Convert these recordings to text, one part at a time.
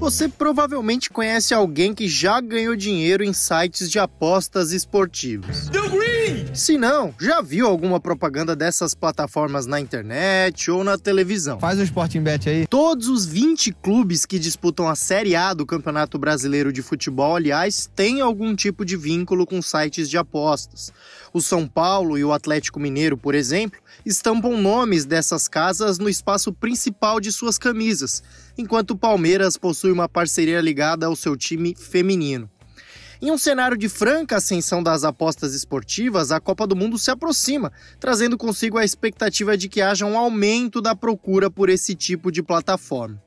Você provavelmente conhece alguém que já ganhou dinheiro em sites de apostas esportivas. Se não, já viu alguma propaganda dessas plataformas na internet ou na televisão? Faz o Sporting Bet aí. Todos os 20 clubes que disputam a Série A do Campeonato Brasileiro de Futebol, aliás, têm algum tipo de vínculo com sites de apostas. O São Paulo e o Atlético Mineiro, por exemplo, estampam nomes dessas casas no espaço principal de suas camisas, enquanto o Palmeiras possui uma parceria ligada ao seu time feminino. Em um cenário de franca ascensão das apostas esportivas, a Copa do Mundo se aproxima, trazendo consigo a expectativa de que haja um aumento da procura por esse tipo de plataforma.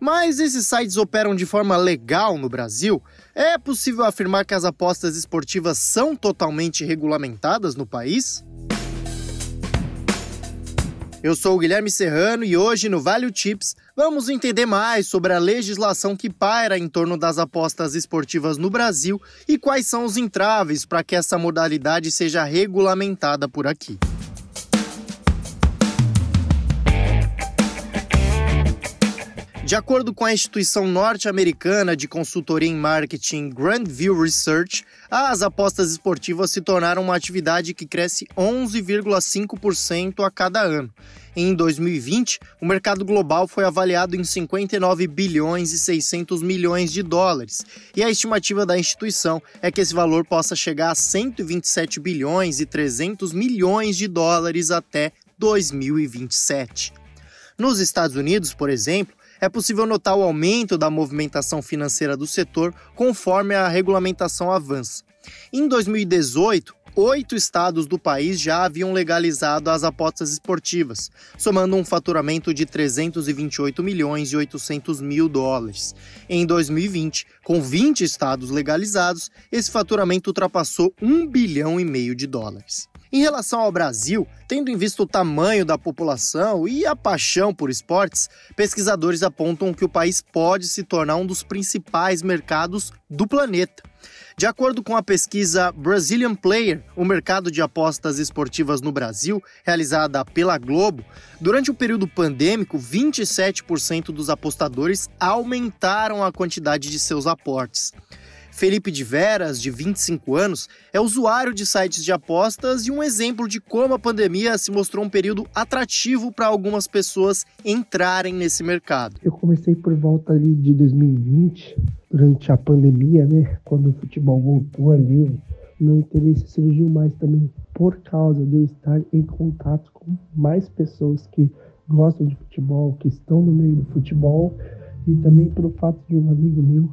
Mas esses sites operam de forma legal no Brasil? É possível afirmar que as apostas esportivas são totalmente regulamentadas no país? Eu sou o Guilherme Serrano e hoje no Value Tips vamos entender mais sobre a legislação que paira em torno das apostas esportivas no Brasil e quais são os entraves para que essa modalidade seja regulamentada por aqui. De acordo com a instituição norte-americana de consultoria em marketing Grandview Research, as apostas esportivas se tornaram uma atividade que cresce 11,5% a cada ano. Em 2020, o mercado global foi avaliado em 59 bilhões e 600 milhões de dólares, e a estimativa da instituição é que esse valor possa chegar a 127 bilhões e 300 milhões de dólares até 2027. Nos Estados Unidos, por exemplo, é possível notar o aumento da movimentação financeira do setor conforme a regulamentação avança. Em 2018, oito estados do país já haviam legalizado as apostas esportivas, somando um faturamento de 328 milhões e 800 mil dólares. Em 2020, com 20 estados legalizados, esse faturamento ultrapassou 1 bilhão e meio de dólares. Em relação ao Brasil, tendo em vista o tamanho da população e a paixão por esportes, pesquisadores apontam que o país pode se tornar um dos principais mercados do planeta. De acordo com a pesquisa Brazilian Player, o mercado de apostas esportivas no Brasil, realizada pela Globo, durante o período pandêmico, 27% dos apostadores aumentaram a quantidade de seus aportes. Felipe de Veras, de 25 anos, é usuário de sites de apostas e um exemplo de como a pandemia se mostrou um período atrativo para algumas pessoas entrarem nesse mercado. Eu comecei por volta ali de 2020, durante a pandemia, né? Quando o futebol voltou ali, o meu interesse surgiu mais também por causa de eu estar em contato com mais pessoas que gostam de futebol, que estão no meio do futebol, e também pelo fato de um amigo meu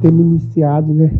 ter me iniciado, né?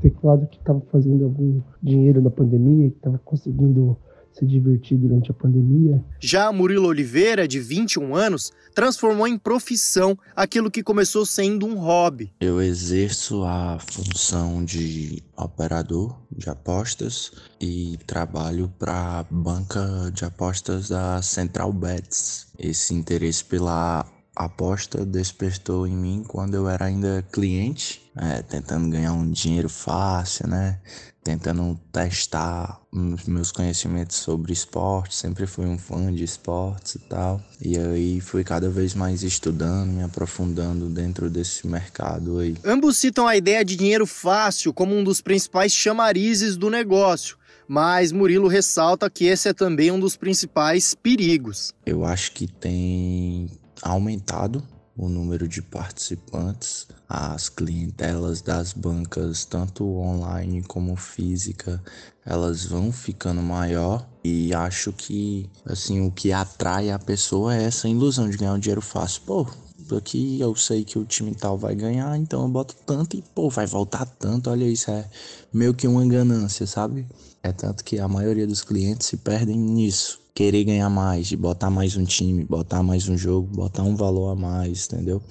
Ter falado que estava fazendo algum dinheiro na pandemia, que estava conseguindo se divertir durante a pandemia. Já Murilo Oliveira, de 21 anos, transformou em profissão aquilo que começou sendo um hobby. Eu exerço a função de operador de apostas e trabalho para a banca de apostas da Central Bets. Esse interesse pela aposta despertou em mim quando eu era ainda cliente, é, tentando ganhar um dinheiro fácil, né? Tentando testar meus conhecimentos sobre esporte, sempre fui um fã de esportes e tal. E aí fui cada vez mais estudando, me aprofundando dentro desse mercado aí. Ambos citam a ideia de dinheiro fácil como um dos principais chamarizes do negócio mas Murilo ressalta que esse é também um dos principais perigos. Eu acho que tem aumentado o número de participantes, as clientelas das bancas, tanto online como física, elas vão ficando maior e acho que assim o que atrai a pessoa é essa ilusão de ganhar um dinheiro fácil. Pô, aqui eu sei que o time tal vai ganhar, então eu boto tanto e pô, vai voltar tanto. Olha isso, é meio que uma ganância, sabe? É tanto que a maioria dos clientes se perdem nisso querer ganhar mais, de botar mais um time, botar mais um jogo, botar um valor a mais, entendeu?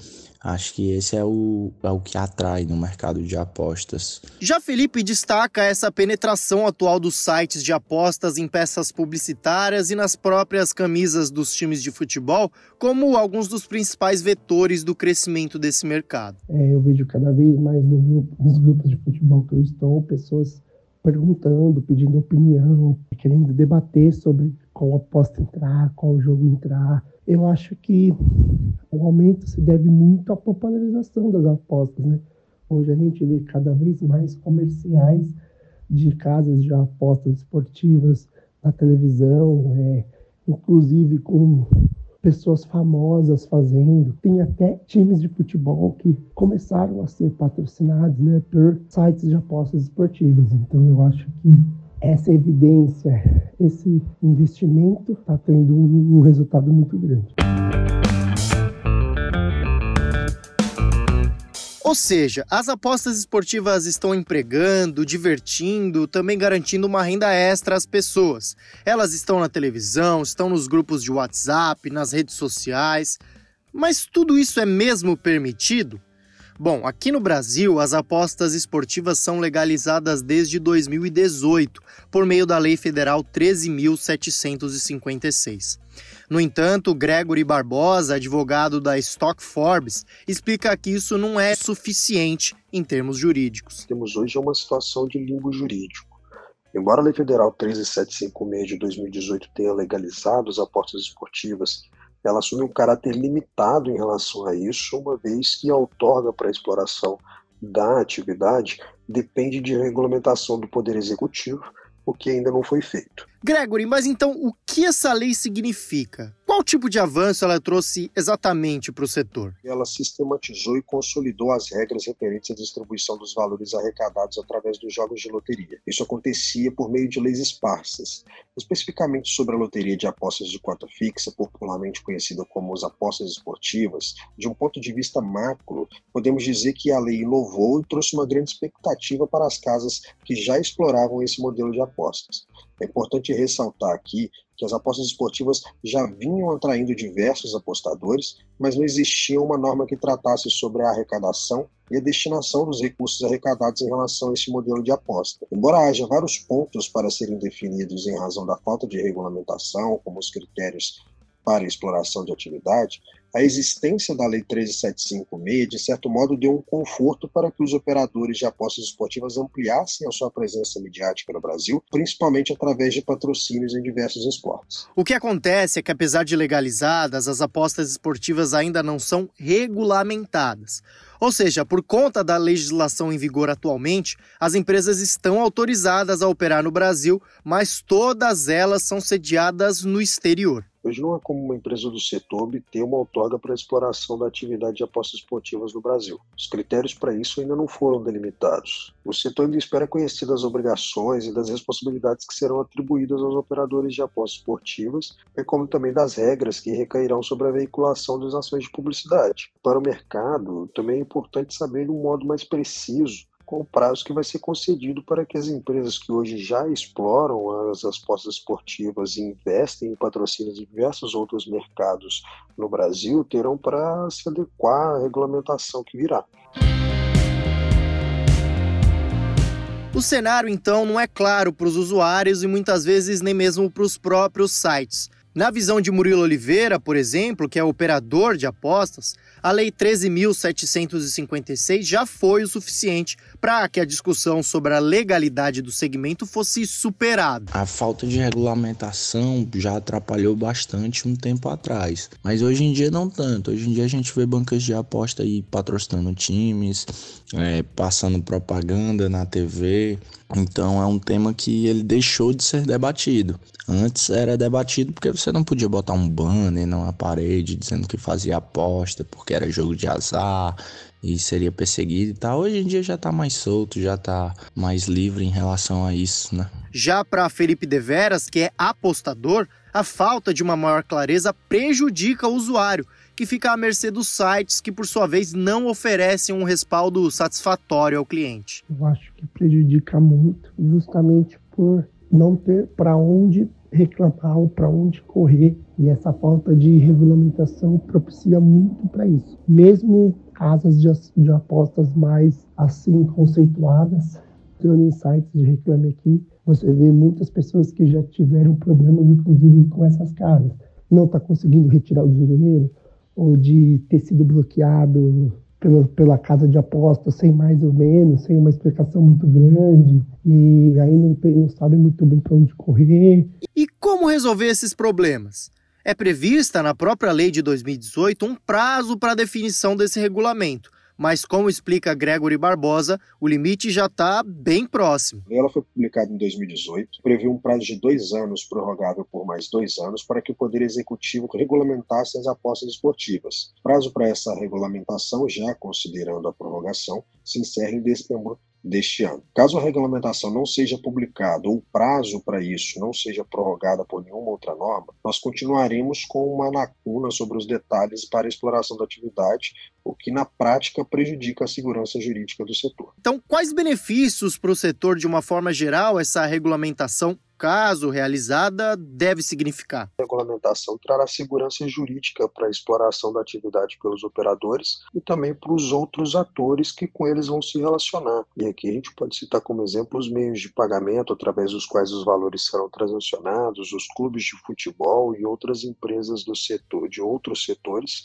Acho que esse é o, é o que atrai no mercado de apostas. Já Felipe destaca essa penetração atual dos sites de apostas em peças publicitárias e nas próprias camisas dos times de futebol como alguns dos principais vetores do crescimento desse mercado. É, eu vejo cada vez mais no grupo, nos grupos de futebol que eu estou, pessoas perguntando, pedindo opinião, querendo debater sobre qual aposta entrar, qual jogo entrar. Eu acho que O aumento se deve muito à popularização das apostas, né? Hoje a gente vê cada vez mais comerciais de casas de apostas esportivas na televisão, é, inclusive com pessoas famosas fazendo. Tem até times de futebol que começaram a ser patrocinados né, por sites de apostas esportivas. Então eu acho que essa evidência, esse investimento está tendo um, um resultado muito grande. Ou seja, as apostas esportivas estão empregando, divertindo, também garantindo uma renda extra às pessoas. Elas estão na televisão, estão nos grupos de WhatsApp, nas redes sociais. Mas tudo isso é mesmo permitido? Bom, aqui no Brasil, as apostas esportivas são legalizadas desde 2018, por meio da Lei Federal 13.756. No entanto, Gregory Barbosa, advogado da Stock Forbes, explica que isso não é suficiente em termos jurídicos. Temos hoje uma situação de limbo jurídico. Embora a Lei Federal 13756 de 2018 tenha legalizado as apostas esportivas, ela assume um caráter limitado em relação a isso, uma vez que a outorga para a exploração da atividade depende de regulamentação do Poder Executivo, o que ainda não foi feito. Gregory, mas então o que essa lei significa? Qual tipo de avanço ela trouxe exatamente para o setor? Ela sistematizou e consolidou as regras referentes à distribuição dos valores arrecadados através dos jogos de loteria. Isso acontecia por meio de leis esparsas, especificamente sobre a loteria de apostas de cota fixa, popularmente conhecida como as apostas esportivas. De um ponto de vista macro, podemos dizer que a lei inovou e trouxe uma grande expectativa para as casas que já exploravam esse modelo de apostas. É importante ressaltar aqui que as apostas esportivas já vinham atraindo diversos apostadores, mas não existia uma norma que tratasse sobre a arrecadação e a destinação dos recursos arrecadados em relação a esse modelo de aposta. Embora haja vários pontos para serem definidos em razão da falta de regulamentação, como os critérios para exploração de atividade, a existência da Lei 13756, de certo modo, deu um conforto para que os operadores de apostas esportivas ampliassem a sua presença midiática no Brasil, principalmente através de patrocínios em diversos esportes. O que acontece é que, apesar de legalizadas, as apostas esportivas ainda não são regulamentadas. Ou seja, por conta da legislação em vigor atualmente, as empresas estão autorizadas a operar no Brasil, mas todas elas são sediadas no exterior. Hoje não é como uma empresa do setor obter uma para a exploração da atividade de apostas esportivas no Brasil. Os critérios para isso ainda não foram delimitados. O setor ainda espera conhecer das obrigações e das responsabilidades que serão atribuídas aos operadores de apostas esportivas, bem como também das regras que recairão sobre a veiculação das ações de publicidade. Para o mercado, também é importante saber de um modo mais preciso com o prazo que vai ser concedido para que as empresas que hoje já exploram as apostas esportivas e investem em patrocínios de diversos outros mercados no Brasil terão para se adequar à regulamentação que virá. O cenário, então, não é claro para os usuários e muitas vezes nem mesmo para os próprios sites. Na visão de Murilo Oliveira, por exemplo, que é operador de apostas, a Lei 13.756 já foi o suficiente para que a discussão sobre a legalidade do segmento fosse superada. A falta de regulamentação já atrapalhou bastante um tempo atrás, mas hoje em dia não tanto. Hoje em dia a gente vê bancas de aposta aí patrocinando times, é, passando propaganda na TV. Então é um tema que ele deixou de ser debatido. Antes era debatido porque você não podia botar um banner numa parede dizendo que fazia aposta, porque era jogo de azar e seria perseguido e tal. Hoje em dia já tá mais solto, já tá mais livre em relação a isso, né? Já para Felipe Deveras, que é apostador, a falta de uma maior clareza prejudica o usuário, que fica à mercê dos sites que, por sua vez, não oferecem um respaldo satisfatório ao cliente. Eu acho que prejudica muito, justamente por não ter para onde reclamar ou para onde correr. E essa falta de regulamentação propicia muito para isso. Mesmo casas de, de, apostas mais assim conceituadas, em sites de Reclame Aqui, você vê muitas pessoas que já tiveram problemas, inclusive, com essas casas. Não está conseguindo retirar o dinheiro, ou de ter sido bloqueado pela, pela casa de apostas sem mais ou menos, sem uma explicação muito grande, e aí não, não sabe muito bem para onde correr. E como resolver esses problemas? É prevista na própria lei de 2018 um prazo para a definição desse regulamento, mas como explica Gregory Barbosa, o limite já está bem próximo. Ela foi publicada em 2018, previu um prazo de dois anos, prorrogável por mais dois anos, para que o Poder Executivo regulamentasse as apostas esportivas. Prazo para essa regulamentação, já considerando a prorrogação, se encerra em dezembro deste ano. Caso a regulamentação não seja publicada ou o prazo para isso não seja prorrogada por nenhuma outra norma, nós continuaremos com uma lacuna sobre os detalhes para a exploração da atividade, o que na prática prejudica a segurança jurídica do setor. Então, quais benefícios para o setor de uma forma geral essa regulamentação caso realizada, deve significar? A regulamentação trará segurança jurídica para a exploração da atividade pelos operadores e também para os outros atores que com eles vão se relacionar. E aqui a gente pode citar como exemplo os meios de pagamento através dos quais os valores serão transacionados, os clubes de futebol e outras empresas do setor, de outros setores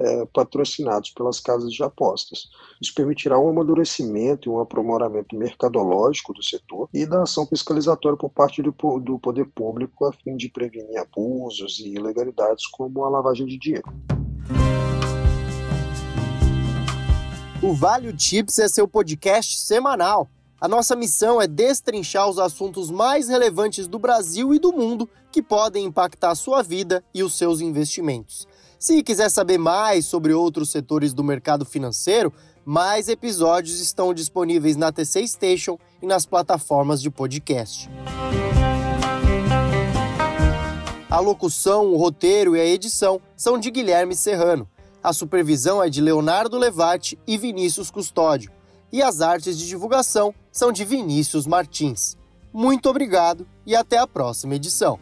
é, patrocinados pelas casas de apostas. Isso permitirá um amadurecimento e um aprimoramento mercadológico do setor e da ação fiscalizatória por parte do, do poder público a fim de prevenir abusos e ilegalidades como a lavagem de dinheiro. O Vale Tips é seu podcast semanal. A nossa missão é destrinchar os assuntos mais relevantes do Brasil e do mundo que podem impactar sua vida e os seus investimentos. Se quiser saber mais sobre outros setores do mercado financeiro, mais episódios estão disponíveis na TC Station e nas plataformas de podcast. A locução, o roteiro e a edição são de Guilherme Serrano. A supervisão é de Leonardo Levati e Vinícius Custódio. E as artes de divulgação são de Vinícius Martins. Muito obrigado e até a próxima edição.